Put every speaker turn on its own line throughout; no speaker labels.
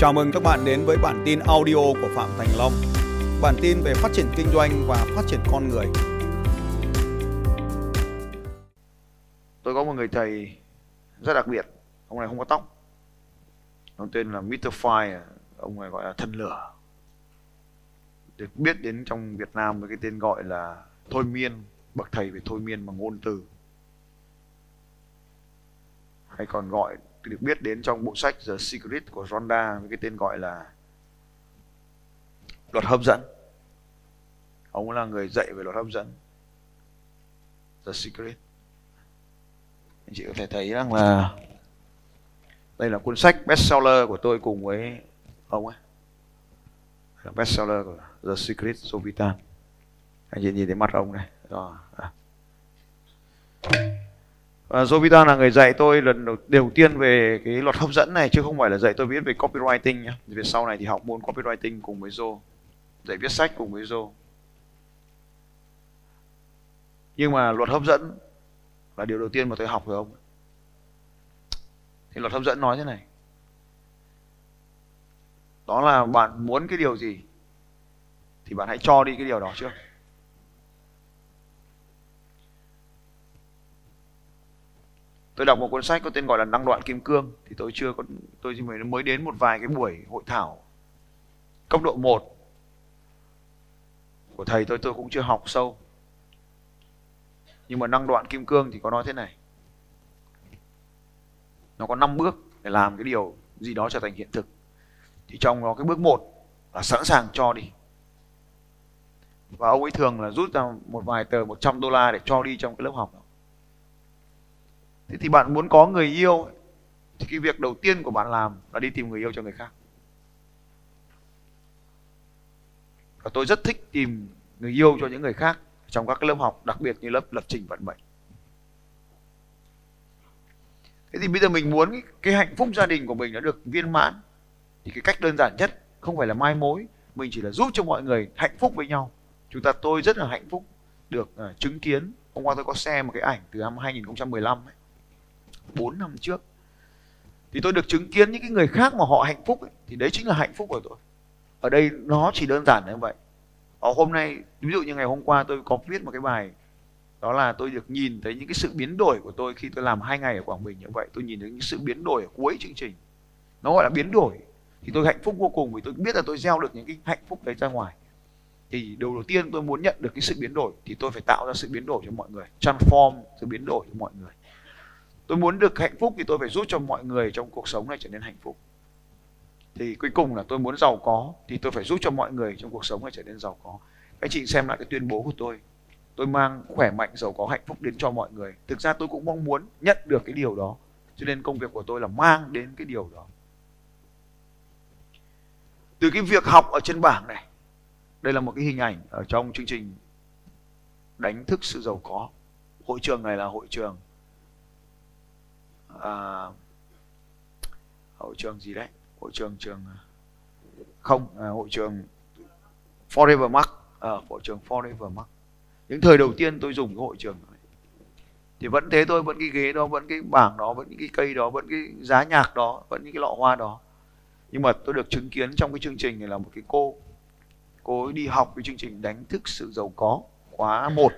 Chào mừng các bạn đến với bản tin audio của Phạm Thành Long. Bản tin về phát triển kinh doanh và phát triển con người.
Tôi có một người thầy rất đặc biệt. Ông này không có tóc. Ông tên là Mr. Fire. Ông này gọi là thân lửa. Được biết đến trong Việt Nam với cái tên gọi là thôi miên, bậc thầy về thôi miên bằng ngôn từ. Hay còn gọi được biết đến trong bộ sách The Secret của Ronda với cái tên gọi là luật hấp dẫn. Ông là người dạy về luật hấp dẫn. The Secret. Anh chị có thể thấy rằng là đây là cuốn sách bestseller của tôi cùng với ông ấy. Là bestseller của The Secret Sovitan. Anh chị nhìn thấy mặt ông này. Rồi. À. Ờ, Và Jovita là người dạy tôi lần đầu, đầu tiên về cái luật hấp dẫn này chứ không phải là dạy tôi viết về copywriting nhé. Về sau này thì học môn copywriting cùng với Jo, dạy viết sách cùng với Jo. Nhưng mà luật hấp dẫn là điều đầu tiên mà tôi học rồi ông. Thì luật hấp dẫn nói thế này. Đó là bạn muốn cái điều gì thì bạn hãy cho đi cái điều đó trước. Tôi đọc một cuốn sách có tên gọi là năng đoạn kim cương, thì tôi chưa có tôi chỉ mới đến một vài cái buổi hội thảo cấp độ 1 của thầy tôi tôi cũng chưa học sâu. Nhưng mà năng đoạn kim cương thì có nói thế này. Nó có 5 bước để làm cái điều gì đó trở thành hiện thực. Thì trong đó cái bước một là sẵn sàng cho đi. Và ông ấy thường là rút ra một vài tờ 100 đô la để cho đi trong cái lớp học. đó thế thì bạn muốn có người yêu thì cái việc đầu tiên của bạn làm là đi tìm người yêu cho người khác. Và tôi rất thích tìm người yêu cho những người khác trong các cái lớp học đặc biệt như lớp lập trình vận mệnh. Thế thì bây giờ mình muốn cái, cái hạnh phúc gia đình của mình nó được viên mãn thì cái cách đơn giản nhất không phải là mai mối mình chỉ là giúp cho mọi người hạnh phúc với nhau. Chúng ta tôi rất là hạnh phúc được uh, chứng kiến hôm qua tôi có xem một cái ảnh từ năm 2015 ấy. 4 năm trước. Thì tôi được chứng kiến những cái người khác mà họ hạnh phúc ấy, thì đấy chính là hạnh phúc của tôi. Ở đây nó chỉ đơn giản như vậy. Ở hôm nay ví dụ như ngày hôm qua tôi có viết một cái bài đó là tôi được nhìn thấy những cái sự biến đổi của tôi khi tôi làm hai ngày ở Quảng Bình như vậy. Tôi nhìn thấy những sự biến đổi ở cuối chương trình. Nó gọi là biến đổi. Thì tôi hạnh phúc vô cùng vì tôi biết là tôi gieo được những cái hạnh phúc đấy ra ngoài. Thì điều đầu tiên tôi muốn nhận được cái sự biến đổi thì tôi phải tạo ra sự biến đổi cho mọi người transform sự biến đổi cho mọi người tôi muốn được hạnh phúc thì tôi phải giúp cho mọi người trong cuộc sống này trở nên hạnh phúc. Thì cuối cùng là tôi muốn giàu có thì tôi phải giúp cho mọi người trong cuộc sống này trở nên giàu có. Các chị xem lại cái tuyên bố của tôi. Tôi mang khỏe mạnh, giàu có, hạnh phúc đến cho mọi người. Thực ra tôi cũng mong muốn nhận được cái điều đó, cho nên công việc của tôi là mang đến cái điều đó. Từ cái việc học ở trên bảng này, đây là một cái hình ảnh ở trong chương trình đánh thức sự giàu có. Hội trường này là hội trường à, hội trường gì đấy? Hội trường trường à, không à, hội trường Forever Mark. À, hội trường Forever Mark. Những thời đầu tiên tôi dùng cái hội trường này. Thì vẫn thế thôi vẫn cái ghế đó vẫn cái bảng đó vẫn cái cây đó vẫn cái giá nhạc đó vẫn những cái lọ hoa đó. Nhưng mà tôi được chứng kiến trong cái chương trình này là một cái cô cô ấy đi học cái chương trình đánh thức sự giàu có khóa 1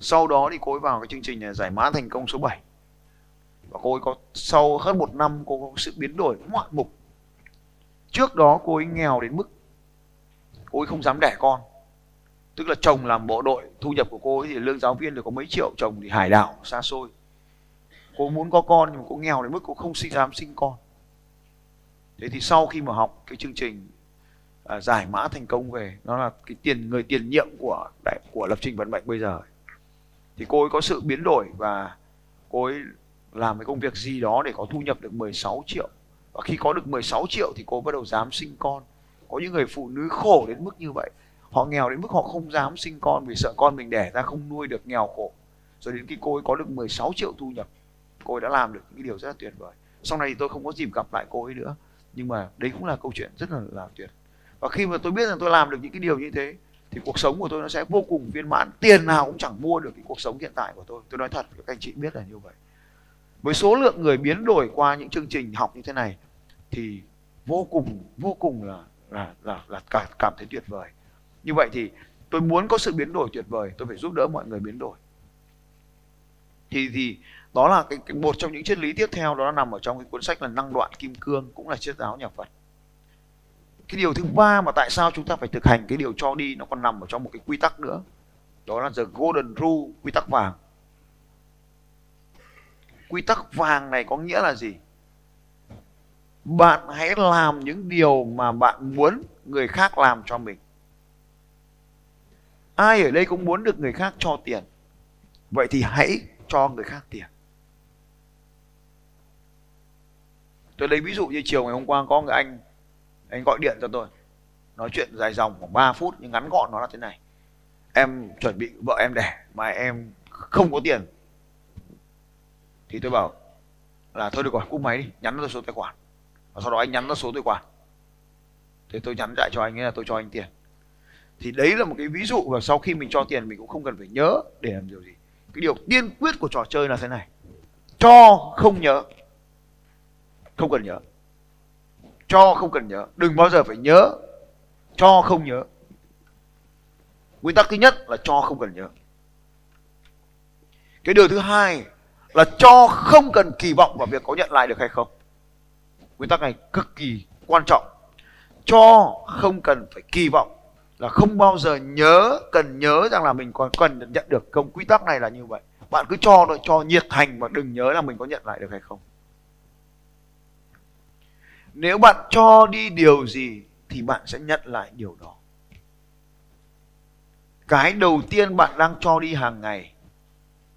sau đó thì cô ấy vào cái chương trình này giải mã thành công số 7 và cô ấy có sau hơn một năm cô có sự biến đổi ngoạn mục. Trước đó cô ấy nghèo đến mức cô ấy không dám đẻ con. Tức là chồng làm bộ đội thu nhập của cô ấy thì lương giáo viên được có mấy triệu chồng thì hải đảo xa xôi. Cô muốn có con nhưng mà cô nghèo đến mức cô không sinh dám sinh con. Thế thì sau khi mà học cái chương trình à, giải mã thành công về nó là cái tiền người tiền nhiệm của đại, của lập trình vận mệnh bây giờ thì cô ấy có sự biến đổi và cô ấy làm cái công việc gì đó để có thu nhập được 16 triệu. Và khi có được 16 triệu thì cô bắt đầu dám sinh con. Có những người phụ nữ khổ đến mức như vậy. Họ nghèo đến mức họ không dám sinh con vì sợ con mình đẻ ra không nuôi được nghèo khổ. Rồi đến khi cô ấy có được 16 triệu thu nhập, cô ấy đã làm được những điều rất là tuyệt vời. Sau này thì tôi không có dịp gặp lại cô ấy nữa. Nhưng mà đấy cũng là câu chuyện rất là là tuyệt. Và khi mà tôi biết rằng tôi làm được những cái điều như thế, thì cuộc sống của tôi nó sẽ vô cùng viên mãn. Tiền nào cũng chẳng mua được cái cuộc sống hiện tại của tôi. Tôi nói thật, các anh chị biết là như vậy với số lượng người biến đổi qua những chương trình học như thế này thì vô cùng vô cùng là là là là cảm, cảm thấy tuyệt vời. Như vậy thì tôi muốn có sự biến đổi tuyệt vời tôi phải giúp đỡ mọi người biến đổi. Thì thì đó là cái, cái một trong những triết lý tiếp theo đó nằm ở trong cái cuốn sách là năng đoạn kim cương cũng là triết giáo nhà Phật. Cái điều thứ ba mà tại sao chúng ta phải thực hành cái điều cho đi nó còn nằm ở trong một cái quy tắc nữa. Đó là the golden rule quy tắc vàng quy tắc vàng này có nghĩa là gì? Bạn hãy làm những điều mà bạn muốn người khác làm cho mình. Ai ở đây cũng muốn được người khác cho tiền. Vậy thì hãy cho người khác tiền. Tôi lấy ví dụ như chiều ngày hôm qua có người anh anh gọi điện cho tôi. Nói chuyện dài dòng khoảng 3 phút nhưng ngắn gọn nó là thế này. Em chuẩn bị vợ em đẻ mà em không có tiền thì tôi bảo là thôi được rồi, cúp máy đi, nhắn tôi số tài khoản. Và sau đó anh nhắn nó số tài khoản. Thì tôi nhắn lại cho anh ấy là tôi cho anh tiền. Thì đấy là một cái ví dụ và sau khi mình cho tiền mình cũng không cần phải nhớ để làm điều gì. Cái điều tiên quyết của trò chơi là thế này. Cho không nhớ. Không cần nhớ. Cho không cần nhớ. Đừng bao giờ phải nhớ. Cho không nhớ. Nguyên tắc thứ nhất là cho không cần nhớ. Cái điều thứ hai là cho không cần kỳ vọng vào việc có nhận lại được hay không. Nguyên tắc này cực kỳ quan trọng. Cho không cần phải kỳ vọng là không bao giờ nhớ, cần nhớ rằng là mình còn cần nhận được. Không, quy tắc này là như vậy. Bạn cứ cho thôi, cho nhiệt thành và đừng nhớ là mình có nhận lại được hay không. Nếu bạn cho đi điều gì thì bạn sẽ nhận lại điều đó. Cái đầu tiên bạn đang cho đi hàng ngày,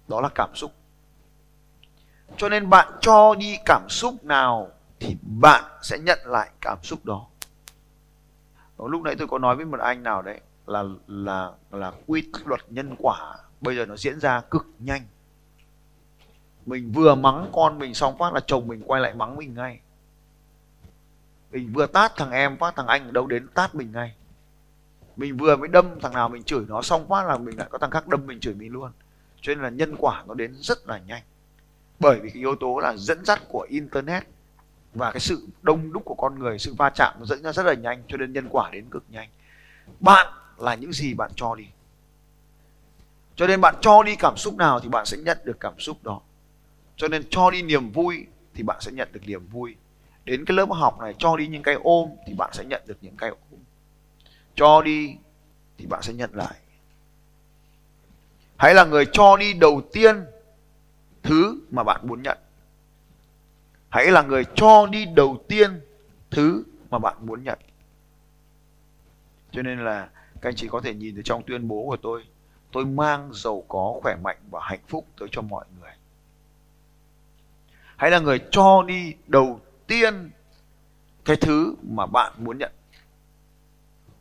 đó là cảm xúc cho nên bạn cho đi cảm xúc nào thì bạn sẽ nhận lại cảm xúc đó. Lúc nãy tôi có nói với một anh nào đấy là là là quy luật nhân quả bây giờ nó diễn ra cực nhanh. Mình vừa mắng con mình xong phát là chồng mình quay lại mắng mình ngay. Mình vừa tát thằng em, phát thằng anh đâu đến tát mình ngay. Mình vừa mới đâm thằng nào mình chửi nó xong phát là mình lại có thằng khác đâm mình chửi mình luôn. Cho nên là nhân quả nó đến rất là nhanh bởi vì cái yếu tố là dẫn dắt của internet và cái sự đông đúc của con người, sự va chạm nó dẫn ra rất là nhanh, cho nên nhân quả đến cực nhanh. Bạn là những gì bạn cho đi. Cho nên bạn cho đi cảm xúc nào thì bạn sẽ nhận được cảm xúc đó. Cho nên cho đi niềm vui thì bạn sẽ nhận được niềm vui. Đến cái lớp học này, cho đi những cái ôm thì bạn sẽ nhận được những cái ôm. Cho đi thì bạn sẽ nhận lại. Hãy là người cho đi đầu tiên thứ mà bạn muốn nhận. Hãy là người cho đi đầu tiên thứ mà bạn muốn nhận. Cho nên là các anh chị có thể nhìn thấy trong tuyên bố của tôi tôi mang giàu có, khỏe mạnh và hạnh phúc tới cho mọi người. Hãy là người cho đi đầu tiên cái thứ mà bạn muốn nhận.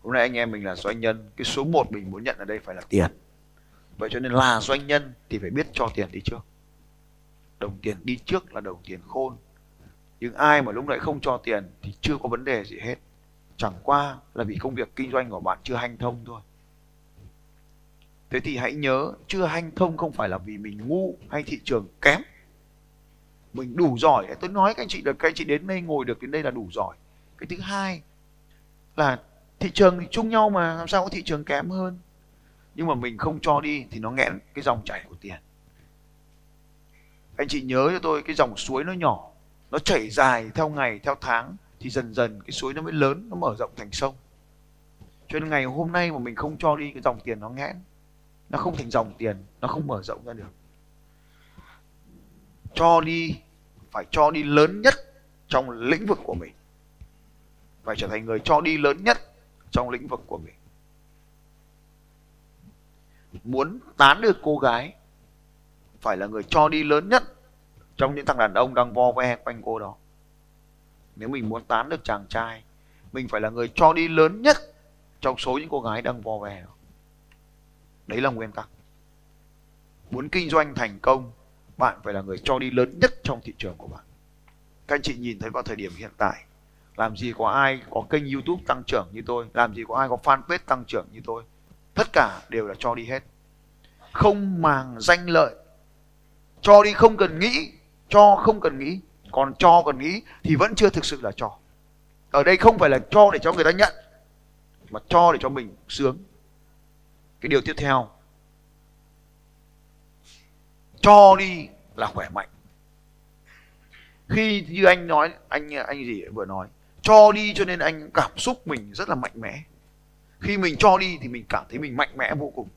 Hôm nay anh em mình là doanh nhân, cái số 1 mình muốn nhận ở đây phải là tiền. Vậy cho nên là doanh nhân thì phải biết cho tiền đi trước đồng tiền đi trước là đồng tiền khôn. Nhưng ai mà lúc nãy không cho tiền thì chưa có vấn đề gì hết. Chẳng qua là vì công việc kinh doanh của bạn chưa hanh thông thôi. Thế thì hãy nhớ, chưa hanh thông không phải là vì mình ngu hay thị trường kém. Mình đủ giỏi. Tôi nói các anh chị, được các anh chị đến đây ngồi được đến đây là đủ giỏi. Cái thứ hai là thị trường thì chung nhau mà, làm sao có thị trường kém hơn? Nhưng mà mình không cho đi thì nó nghẹn cái dòng chảy của tiền anh chị nhớ cho tôi cái dòng suối nó nhỏ, nó chảy dài theo ngày, theo tháng, thì dần dần cái suối nó mới lớn, nó mở rộng thành sông. Cho nên ngày hôm nay mà mình không cho đi cái dòng tiền nó nghẽn, nó không thành dòng tiền, nó không mở rộng ra được. Cho đi, phải cho đi lớn nhất trong lĩnh vực của mình. Phải trở thành người cho đi lớn nhất trong lĩnh vực của mình. Muốn tán được cô gái phải là người cho đi lớn nhất trong những thằng đàn ông đang vo ve quanh cô đó. Nếu mình muốn tán được chàng trai, mình phải là người cho đi lớn nhất trong số những cô gái đang vo ve đó. đấy là nguyên tắc. Muốn kinh doanh thành công, bạn phải là người cho đi lớn nhất trong thị trường của bạn. Các anh chị nhìn thấy vào thời điểm hiện tại, làm gì có ai có kênh youtube tăng trưởng như tôi, làm gì có ai có fanpage tăng trưởng như tôi, tất cả đều là cho đi hết. Không màng danh lợi cho đi không cần nghĩ, cho không cần nghĩ. Còn cho cần nghĩ thì vẫn chưa thực sự là cho. Ở đây không phải là cho để cho người ta nhận, mà cho để cho mình sướng. Cái điều tiếp theo. Cho đi là khỏe mạnh. Khi như anh nói, anh anh gì vừa nói, cho đi cho nên anh cảm xúc mình rất là mạnh mẽ. Khi mình cho đi thì mình cảm thấy mình mạnh mẽ vô cùng.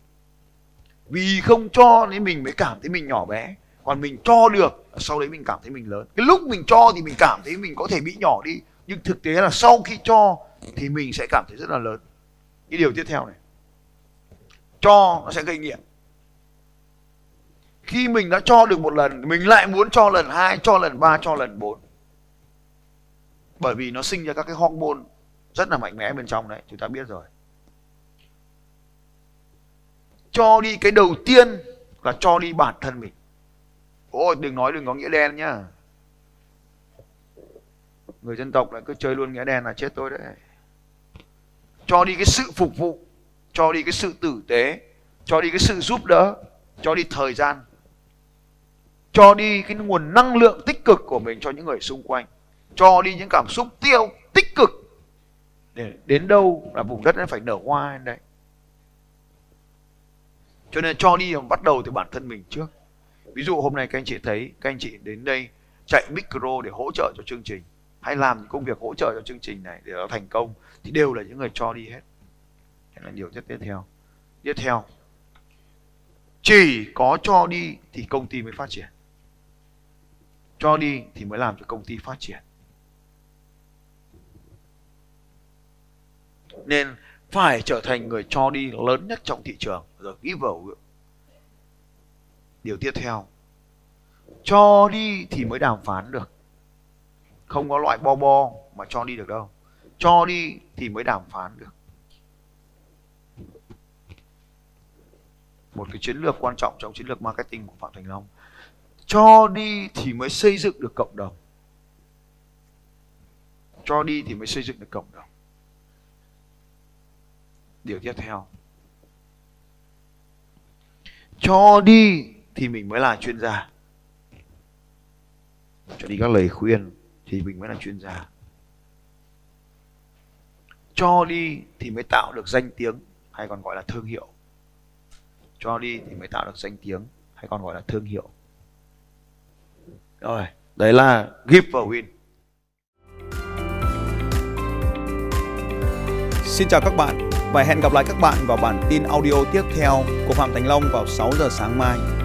Vì không cho nên mình mới cảm thấy mình nhỏ bé còn mình cho được, sau đấy mình cảm thấy mình lớn. Cái lúc mình cho thì mình cảm thấy mình có thể bị nhỏ đi. Nhưng thực tế là sau khi cho thì mình sẽ cảm thấy rất là lớn. Cái điều tiếp theo này. Cho nó sẽ gây nghiện. Khi mình đã cho được một lần, mình lại muốn cho lần hai, cho lần ba, cho lần bốn. Bởi vì nó sinh ra các cái hormone rất là mạnh mẽ bên trong đấy, chúng ta biết rồi. Cho đi cái đầu tiên là cho đi bản thân mình ôi, đừng nói đừng có nghĩa đen nhá. Người dân tộc lại cứ chơi luôn nghĩa đen là chết tôi đấy. Cho đi cái sự phục vụ, cho đi cái sự tử tế, cho đi cái sự giúp đỡ, cho đi thời gian. Cho đi cái nguồn năng lượng tích cực của mình cho những người xung quanh. Cho đi những cảm xúc tiêu, tích cực. Để đến đâu là vùng đất nó phải nở hoa đấy. Cho nên cho đi bắt đầu từ bản thân mình trước ví dụ hôm nay các anh chị thấy, các anh chị đến đây chạy micro để hỗ trợ cho chương trình, hay làm những công việc hỗ trợ cho chương trình này để nó thành công, thì đều là những người cho đi hết. Thế là điều rất tiếp theo. Tiếp theo, chỉ có cho đi thì công ty mới phát triển. Cho đi thì mới làm cho công ty phát triển. Nên phải trở thành người cho đi lớn nhất trong thị trường. Rồi giver điều tiếp theo. Cho đi thì mới đàm phán được. Không có loại bo bo mà cho đi được đâu. Cho đi thì mới đàm phán được. Một cái chiến lược quan trọng trong chiến lược marketing của phạm thành long. Cho đi thì mới xây dựng được cộng đồng. Cho đi thì mới xây dựng được cộng đồng. Điều tiếp theo. Cho đi thì mình mới là chuyên gia. Cho đi các lời khuyên thì mình mới là chuyên gia. Cho đi thì mới tạo được danh tiếng, hay còn gọi là thương hiệu. Cho đi thì mới tạo được danh tiếng, hay còn gọi là thương hiệu. Rồi, đấy là give for win.
Xin chào các bạn và hẹn gặp lại các bạn vào bản tin audio tiếp theo của Phạm Thành Long vào 6 giờ sáng mai.